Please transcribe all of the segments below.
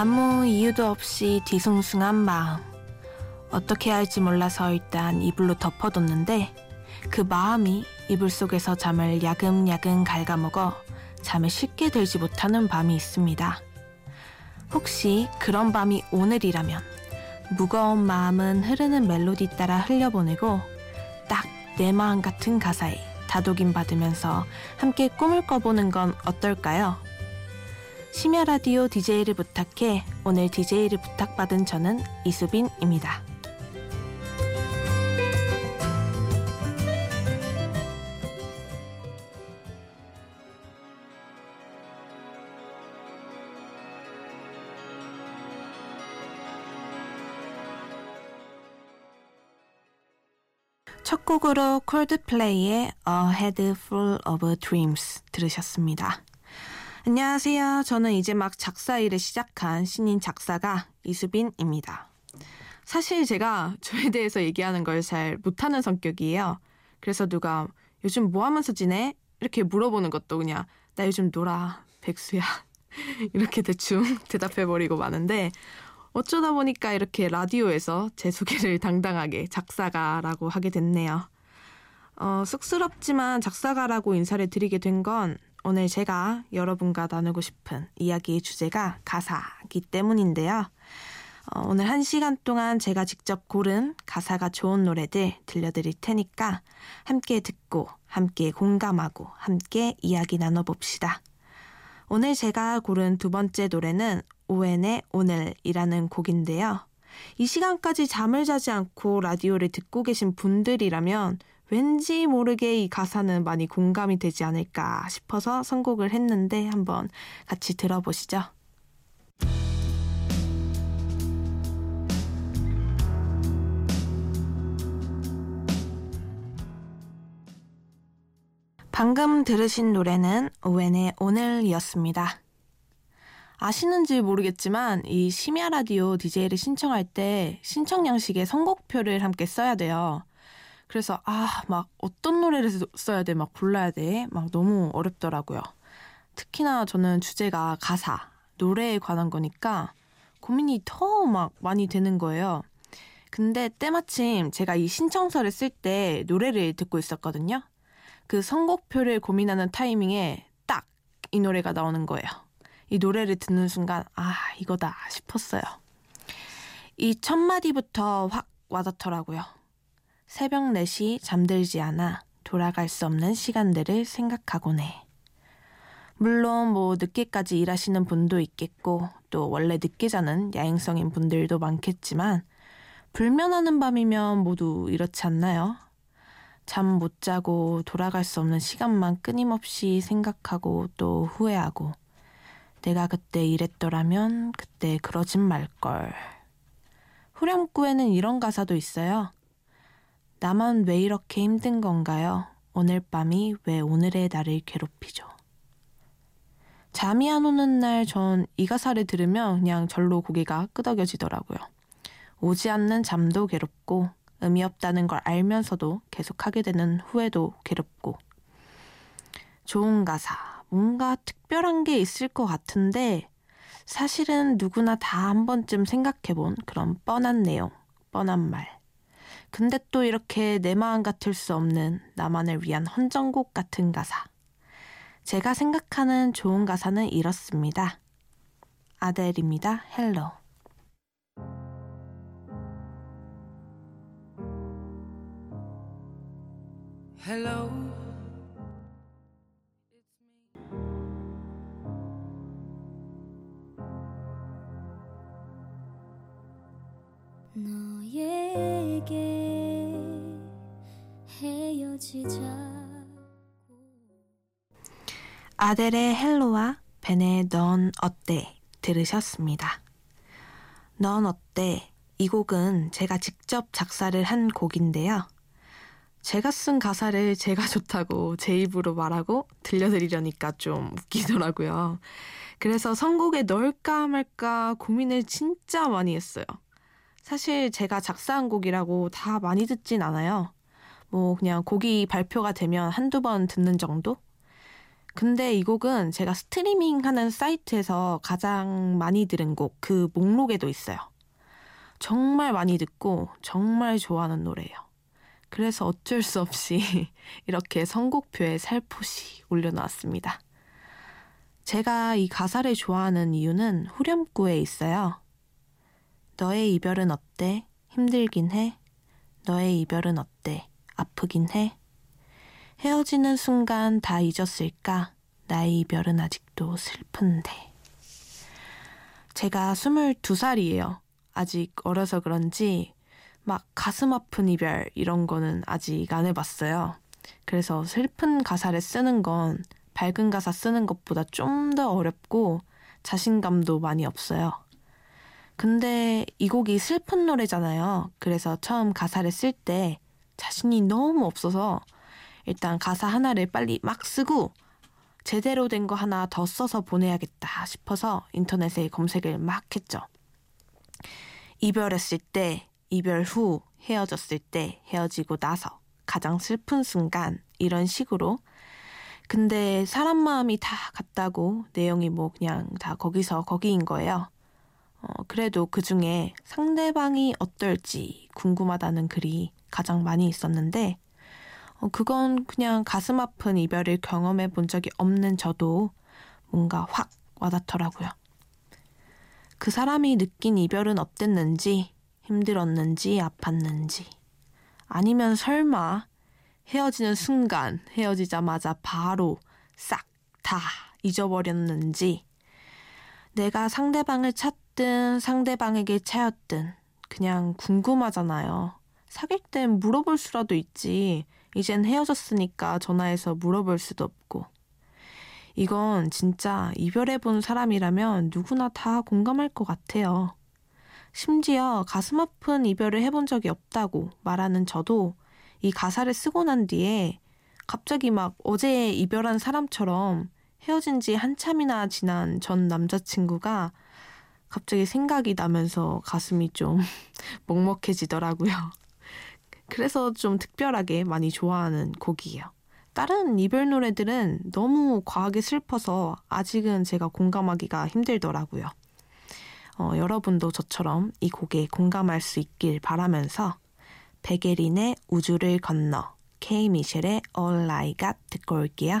아무 이유도 없이 뒤숭숭한 마음. 어떻게 할지 몰라서 일단 이불로 덮어뒀는데 그 마음이 이불 속에서 잠을 야금야금 갉아먹어 잠에 쉽게 들지 못하는 밤이 있습니다. 혹시 그런 밤이 오늘이라면 무거운 마음은 흐르는 멜로디 따라 흘려보내고 딱 내 마음 같은 가사에 다독임 받으면서 함께 꿈을 꿔보는 건 어떨까요? 심야 라디오 DJ를 부탁해 오늘 DJ를 부탁받은 저는 이수빈입니다. 첫 곡으로 콜드플레이의 A Head Full of Dreams 들으셨습니다. 안녕하세요. 저는 이제 막 작사 일을 시작한 신인 작사가 이수빈입니다. 사실 제가 저에 대해서 얘기하는 걸 잘 못하는 성격이에요. 그래서 누가 요즘 뭐 하면서 지내? 이렇게 물어보는 것도 그냥 나 요즘 놀아 백수야 이렇게 대충 대답해버리고 마는데 어쩌다 보니까 이렇게 라디오에서 제 소개를 당당하게 작사가라고 하게 됐네요. 어, 쑥스럽지만 작사가라고 인사를 드리게 된 건 오늘 제가 여러분과 나누고 싶은 이야기의 주제가 가사기 때문인데요. 어, 오늘 한 시간 동안 제가 직접 고른 가사가 좋은 노래들 들려드릴 테니까 함께 듣고 함께 공감하고 함께 이야기 나눠봅시다. 오늘 제가 고른 두 번째 노래는 오웬의 오늘이라는 곡인데요. 이 시간까지 잠을 자지 않고 라디오를 듣고 계신 분들이라면 왠지 모르게 이 가사는 많이 공감이 되지 않을까 싶어서 선곡을 했는데 한번 같이 들어보시죠. 방금 들으신 노래는 오웬의 오늘이었습니다. 아시는지 모르겠지만 이 심야 라디오 DJ를 신청할 때 신청 양식에 선곡표를 함께 써야 돼요. 그래서 아 막 어떤 노래를 써야 돼 막 골라야 돼 막 너무 어렵더라고요. 특히나 저는 주제가 가사 노래에 관한 거니까 고민이 더 막 많이 되는 거예요. 근데 때마침 제가 이 신청서를 쓸 때 노래를 듣고 있었거든요. 그 선곡표를 고민하는 타이밍에 딱 이 노래가 나오는 거예요. 이 노래를 듣는 순간 아 이거다 싶었어요. 이 첫 마디부터 확 와닿더라고요. 새벽 4시 잠들지 않아 돌아갈 수 없는 시간들을 생각하곤 해. 물론 뭐 늦게까지 일하시는 분도 있겠고 또 원래 늦게 자는 야행성인 분들도 많겠지만 불면하는 밤이면 모두 이렇지 않나요? 잠 못 자고 돌아갈 수 없는 시간만 끊임없이 생각하고 또 후회하고 내가 그때 이랬더라면 그때 그러진 말걸. 후렴구에는 이런 가사도 있어요. 나만 왜 이렇게 힘든 건가요? 오늘 밤이 왜 오늘의 나를 괴롭히죠? 잠이 안 오는 날 전 이 가사를 들으면 그냥 절로 고개가 끄덕여지더라고요. 오지 않는 잠도 괴롭고 의미 없다는 걸 알면서도 계속하게 되는 후회도 괴롭고 좋은 가사, 뭔가 특별한 게 있을 것 같은데 사실은 누구나 다 한 번쯤 생각해 본 그런 뻔한 내용, 뻔한 말. 근데 또 이렇게 내 마음 같을 수 없는 나만을 위한 헌정곡 같은 가사. 제가 생각하는 좋은 가사는 이렇습니다. 아델입니다. 헬로. 헬로. 아델의 Hello와 벤의 넌 어때 들으셨습니다. 넌 어때 이 곡은 제가 직접 작사를 한 곡인데요. 제가 쓴 가사를 제가 좋다고 제 입으로 말하고 들려드리려니까 좀 웃기더라고요. 그래서 선곡에 넣을까 말까 고민을 진짜 많이 했어요. 사실 제가 작사한 곡이라고 다 많이 듣진 않아요. 뭐 그냥 곡이 발표가 되면 한두 번 듣는 정도? 근데 이 곡은 제가 스트리밍 하는 사이트에서 가장 많이 들은 곡 그 목록에도 있어요. 정말 많이 듣고 정말 좋아하는 노래예요. 그래서 어쩔 수 없이 이렇게 선곡표에 살포시 올려놓았습니다. 제가 이 가사를 좋아하는 이유는 후렴구에 있어요. 너의 이별은 어때? 힘들긴 해. 너의 이별은 어때? 아프긴 해. 헤어지는 순간 다 잊었을까? 나의 이별은 아직도 슬픈데. 제가 22살이에요. 아직 어려서 그런지 막 가슴 아픈 이별 이런 거는 아직 안 해봤어요. 그래서 슬픈 가사를 쓰는 건 밝은 가사 쓰는 것보다 좀 더 어렵고 자신감도 많이 없어요. 근데 이 곡이 슬픈 노래잖아요. 그래서 처음 가사를 쓸 때 자신이 너무 없어서 일단 가사 하나를 빨리 막 쓰고 제대로 된 거 하나 더 써서 보내야겠다 싶어서 인터넷에 검색을 막 했죠. 이별했을 때, 이별 후, 헤어졌을 때, 헤어지고 나서, 가장 슬픈 순간, 이런 식으로. 근데 사람 마음이 다 같다고 내용이 뭐 그냥 다 거기서 거기인 거예요. 어, 그래도 그 중에 상대방이 어떨지 궁금하다는 글이 가장 많이 있었는데, 어, 그건 그냥 가슴 아픈 이별을 경험해 본 적이 없는 저도 뭔가 확 와닿더라고요. 그 사람이 느낀 이별은 어땠는지, 힘들었는지, 아팠는지. 아니면 설마 헤어지는 순간, 헤어지자마자 바로 싹 다 잊어버렸는지. 내가 상대방을 찾든 상대방에게 차였든 그냥 궁금하잖아요. 사귈 땐 물어볼 수라도 있지. 이젠 헤어졌으니까 전화해서 물어볼 수도 없고. 이건 진짜 이별해본 사람이라면 누구나 다 공감할 것 같아요. 심지어 가슴 아픈 이별을 해본 적이 없다고 말하는 저도 이 가사를 쓰고 난 뒤에 갑자기 막 어제 이별한 사람처럼 헤어진 지 한참이나 지난 전 남자친구가 갑자기 생각이 나면서 가슴이 좀 먹먹해지더라고요. 그래서 좀 특별하게 많이 좋아하는 곡이에요. 다른 이별 노래들은 너무 과하게 슬퍼서 아직은 제가 공감하기가 힘들더라고요. 어, 여러분도 저처럼 이 곡에 공감할 수 있길 바라면서 베게린의 우주를 건너, 케이 미셸의 All I Got 듣고 올게요.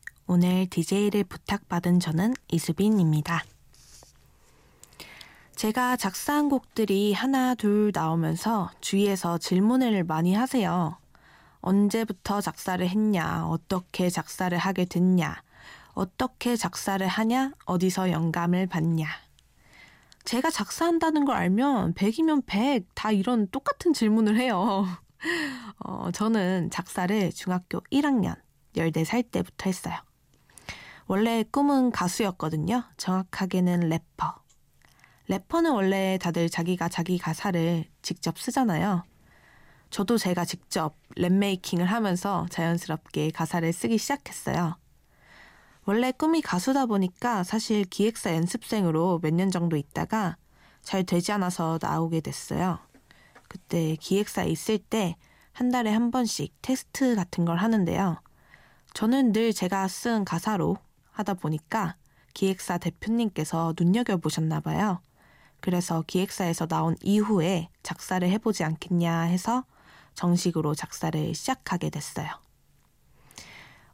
오늘 DJ를 부탁받은 저는 이수빈입니다. 제가 작사한 곡들이 하나 둘 나오면서 주위에서 질문을 많이 하세요. 언제부터 작사를 했냐, 어떻게 작사를 하게 됐냐, 어떻게 작사를 하냐, 어디서 영감을 받냐. 제가 작사한다는 걸 알면 100이면 100 다 이런 똑같은 질문을 해요. 어, 저는 작사를 중학교 1학년 14살 때부터 했어요. 원래 꿈은 가수였거든요. 정확하게는 래퍼. 래퍼는 원래 다들 자기가 자기 가사를 직접 쓰잖아요. 저도 제가 직접 rap making을 하면서 자연스럽게 가사를 쓰기 시작했어요. 원래 꿈이 가수다 보니까 사실 기획사 연습생으로 몇 년 정도 있다가 잘 되지 않아서 나오게 됐어요. 그때 기획사에 있을 때 한 달에 한 번씩 테스트 같은 걸 하는데요. 저는 늘 제가 쓴 가사로 하다 보니까 기획사 대표님께서 눈여겨보셨나 봐요. 그래서 기획사에서 나온 이후에 작사를 해보지 않겠냐 해서 정식으로 작사를 시작하게 됐어요.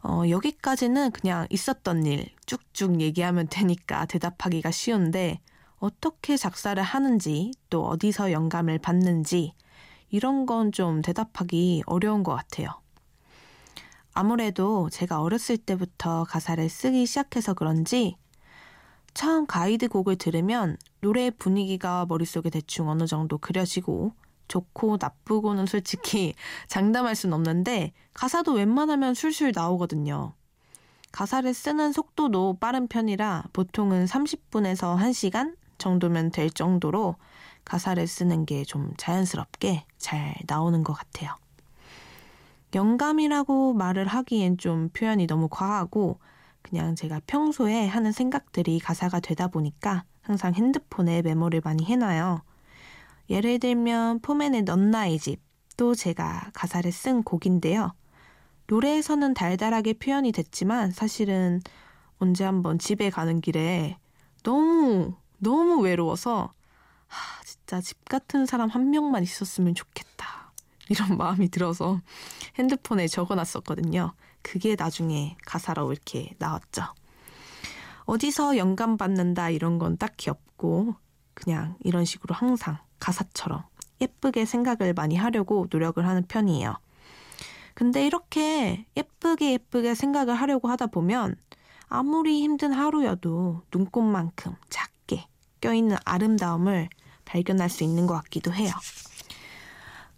어, 여기까지는 그냥 있었던 일 쭉쭉 얘기하면 되니까 대답하기가 쉬운데 어떻게 작사를 하는지 또 어디서 영감을 받는지 이런 건 좀 대답하기 어려운 것 같아요. 아무래도 제가 어렸을 때부터 가사를 쓰기 시작해서 그런지 처음 가이드 곡을 들으면 노래 분위기가 머릿속에 대충 어느 정도 그려지고 좋고 나쁘고는 솔직히 장담할 순 없는데 가사도 웬만하면 술술 나오거든요. 가사를 쓰는 속도도 빠른 편이라 보통은 30분에서 1시간 정도면 될 정도로 가사를 쓰는 게 좀 자연스럽게 잘 나오는 것 같아요. 영감이라고 말을 하기엔 좀 표현이 너무 과하고 그냥 제가 평소에 하는 생각들이 가사가 되다 보니까 항상 핸드폰에 메모를 많이 해놔요. 예를 들면 포맨의 넌 나의 집도 제가 가사를 쓴 곡인데요. 노래에서는 달달하게 표현이 됐지만 사실은 언제 한번 집에 가는 길에 너무 너무 외로워서 하, 진짜 집 같은 사람 한 명만 있었으면 좋겠다. 이런 마음이 들어서 핸드폰에 적어놨었거든요. 그게 나중에 가사로 이렇게 나왔죠. 어디서 영감 받는다 이런 건 딱히 없고 그냥 이런 식으로 항상 가사처럼 예쁘게 생각을 많이 하려고 노력을 하는 편이에요. 근데 이렇게 예쁘게 예쁘게 생각을 하려고 하다 보면 아무리 힘든 하루여도 눈꽃만큼 작게 껴있는 아름다움을 발견할 수 있는 것 같기도 해요.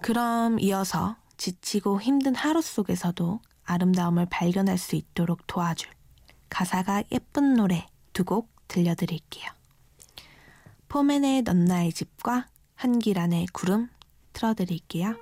그럼 이어서 지치고 힘든 하루 속에서도 아름다움을 발견할 수 있도록 도와줄 가사가 예쁜 노래 두 곡 들려드릴게요. 포맨의 넌 나의 집과 한길 안의 구름 틀어드릴게요.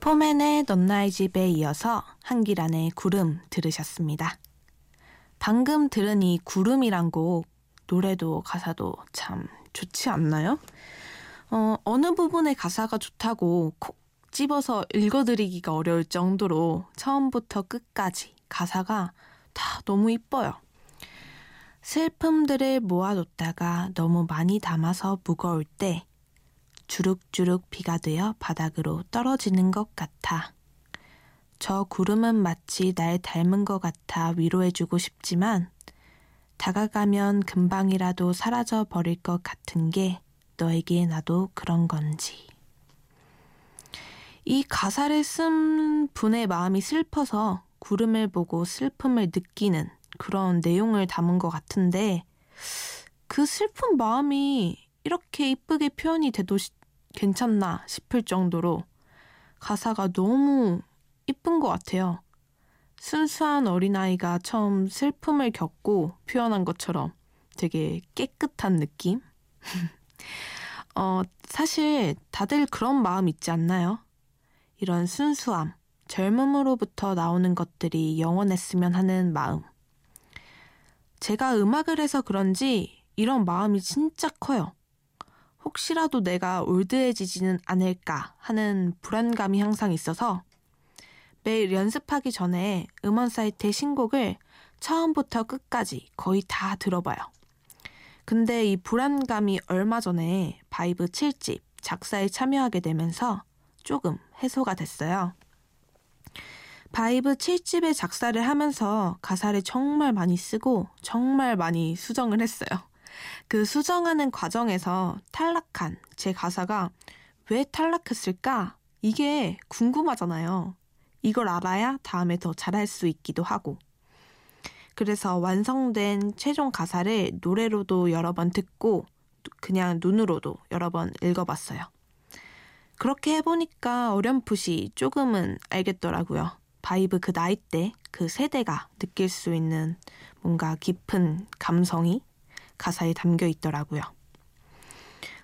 포맨의 넌 나의 집에 이어서 한길 안의 구름 들으셨습니다. 방금 들은 이 구름이란 곡 노래도 가사도 참 좋지 않나요? 어, 어느 부분의 가사가 좋다고 콕 집어서 읽어드리기가 어려울 정도로 처음부터 끝까지 가사가 다 너무 이뻐요. 슬픔들을 모아뒀다가 너무 많이 담아서 무거울 때 주룩주룩 비가 되어 바닥으로 떨어지는 것 같아. 저 구름은 마치 날 닮은 것 같아 위로해주고 싶지만 다가가면 금방이라도 사라져 버릴 것 같은 게 너에게 나도 그런 건지. 이 가사를 쓴 분의 마음이 슬퍼서 구름을 보고 슬픔을 느끼는 그런 내용을 담은 것 같은데 그 슬픈 마음이 이렇게 이쁘게 표현이 돼도 시, 괜찮나 싶을 정도로 가사가 너무 이쁜 것 같아요. 순수한 어린아이가 처음 슬픔을 겪고 표현한 것처럼 되게 깨끗한 느낌? 어, 사실 다들 그런 마음 있지 않나요? 이런 순수함, 젊음으로부터 나오는 것들이 영원했으면 하는 마음. 제가 음악을 해서 그런지 이런 마음이 진짜 커요. 혹시라도 내가 old해지지는 않을까 하는 불안감이 항상 있어서 매일 연습하기 전에 음원 사이트의 신곡을 처음부터 끝까지 거의 다 들어봐요. 근데 이 불안감이 얼마 전에 바이브 7집 작사에 참여하게 되면서 조금 해소가 됐어요. 바이브 7집의 작사를 하면서 가사를 정말 많이 쓰고 정말 많이 수정을 했어요. 그 수정하는 과정에서 탈락한 제 가사가 왜 탈락했을까? 이게 궁금하잖아요. 이걸 알아야 다음에 더 잘할 수 있기도 하고. 그래서 완성된 최종 가사를 노래로도 여러 번 듣고 그냥 눈으로도 여러 번 읽어봤어요. 그렇게 해보니까 어렴풋이 조금은 알겠더라고요. 바이브 그 나이 때, 그 세대가 느낄 수 있는 뭔가 깊은 감성이 가사에 담겨 있더라고요.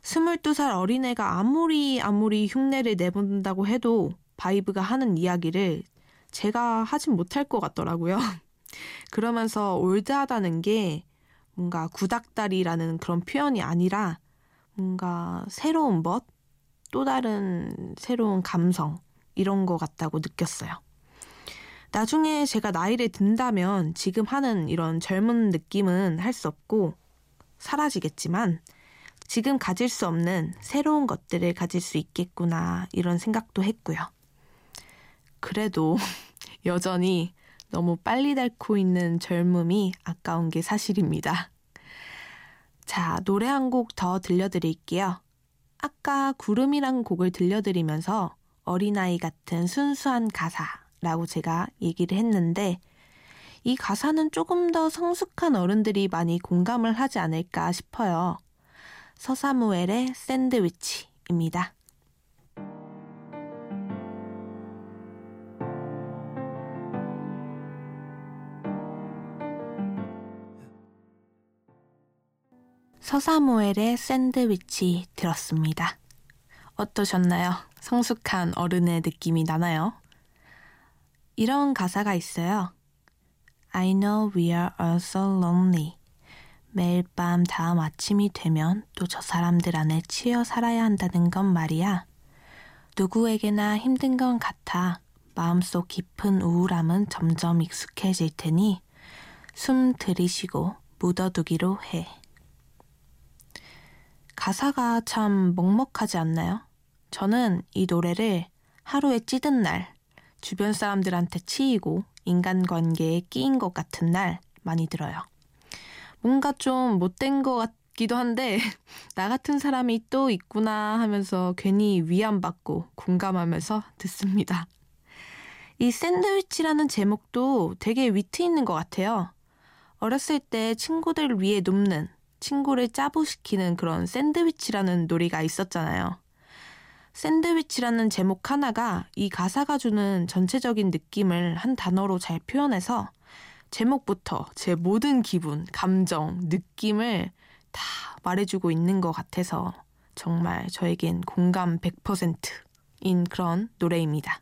22살 어린애가 아무리 아무리 흉내를 내본다고 해도 바이브가 하는 이야기를 제가 하진 못할 것 같더라고요. 그러면서 old하다는 게 뭔가 구닥다리라는 그런 표현이 아니라 뭔가 새로운 멋, 또 다른 새로운 감성, 이런 것 같다고 느꼈어요. 나중에 제가 나이를 든다면 지금 하는 이런 젊은 느낌은 할 수 없고 사라지겠지만 지금 가질 수 없는 새로운 것들을 가질 수 있겠구나 이런 생각도 했고요. 그래도 여전히 너무 빨리 닳고 있는 젊음이 아까운 게 사실입니다. 자, 노래 한 곡 더 들려드릴게요. 아까 구름이란 곡을 들려드리면서 어린아이 같은 순수한 가사 라고 제가 얘기를 했는데 이 가사는 조금 더 성숙한 어른들이 많이 공감을 하지 않을까 싶어요. 서사무엘의 샌드위치입니다. 서사무엘의 샌드위치 들었습니다. 어떠셨나요? 성숙한 어른의 느낌이 나나요? 이런 가사가 있어요. I know we are all so lonely. 매일 밤 다음 아침이 되면 또 저 사람들 안에 치여 살아야 한다는 건 말이야. 누구에게나 힘든 건 같아. 마음속 깊은 우울함은 점점 익숙해질 테니 숨 들이쉬고 묻어두기로 해. 가사가 참 먹먹하지 않나요? 저는 이 노래를 하루에 찌든 날, 주변 사람들한테 치이고 인간관계에 끼인 것 같은 날 많이 들어요. 뭔가 좀 못된 것 같기도 한데, 나 같은 사람이 또 있구나 하면서 괜히 위안받고 공감하면서 듣습니다. 이 샌드위치라는 제목도 되게 위트 있는 것 같아요. 어렸을 때 친구들 위에 눕는 친구를 짜부시키는 그런 샌드위치라는 놀이가 있었잖아요. 샌드위치라는 제목 하나가 이 가사가 주는 전체적인 느낌을 한 단어로 잘 표현해서 제목부터 제 모든 기분, 감정, 느낌을 다 말해주고 있는 것 같아서 정말 저에겐 공감 100%인 그런 노래입니다.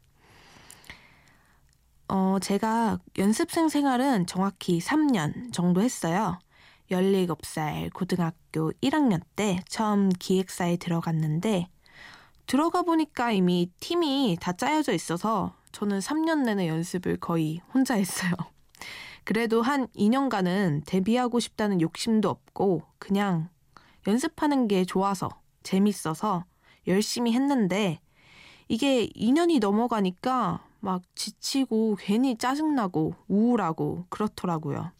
어, 제가 연습생 생활은 정확히 3년 정도 했어요. 17살 고등학교 1학년 때 처음 기획사에 들어갔는데 들어가 보니까 이미 팀이 다 짜여져 있어서 저는 3년 내내 연습을 거의 혼자 했어요. 그래도 한 2년간은 데뷔하고 싶다는 욕심도 없고 그냥 연습하는 게 좋아서 재밌어서 열심히 했는데 이게 2년이 넘어가니까 막 지치고 괜히 짜증나고 우울하고 그렇더라고요.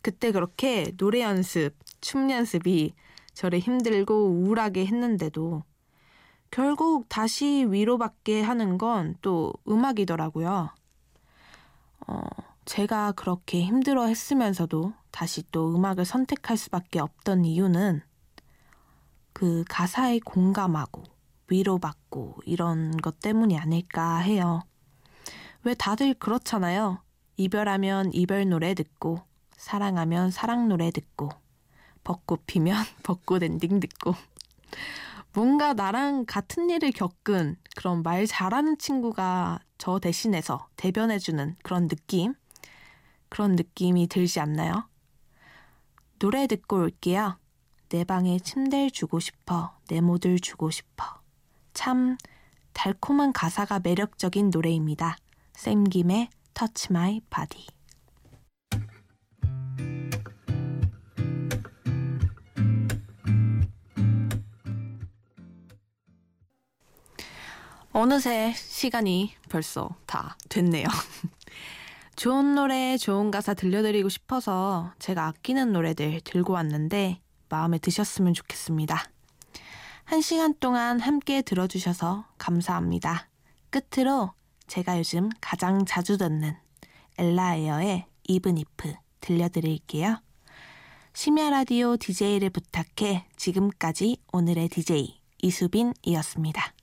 그때 그렇게 노래 연습, 춤 연습이 저를 힘들고 우울하게 했는데도 결국 다시 위로받게 하는 건 또 음악이더라고요. 어, 제가 그렇게 힘들어 했으면서도 다시 또 음악을 선택할 수밖에 없던 이유는 그 가사에 공감하고 위로받고 이런 것 때문이 아닐까 해요. 왜 다들 그렇잖아요. 이별하면 이별 노래 듣고 사랑하면 사랑 노래 듣고 벚꽃 피면 벚꽃 엔딩 듣고 뭔가 나랑 같은 일을 겪은 그런 말 잘하는 친구가 저 대신해서 대변해주는 그런 느낌? 그런 느낌이 들지 않나요? 노래 듣고 올게요. 내 방에 침대를 주고 싶어. 내 모들 주고 싶어. 참 달콤한 가사가 매력적인 노래입니다. 샘김의 Touch My Body. 어느새 시간이 벌써 다 됐네요. 좋은 노래, 좋은 가사 들려드리고 싶어서 제가 아끼는 노래들 들고 왔는데 마음에 드셨으면 좋겠습니다. 한 시간 동안 함께 들어주셔서 감사합니다. 끝으로 제가 요즘 가장 자주 듣는 엘라에어의 이븐 이프 들려드릴게요. 심야 라디오 DJ를 부탁해 지금까지 오늘의 DJ 이수빈이었습니다.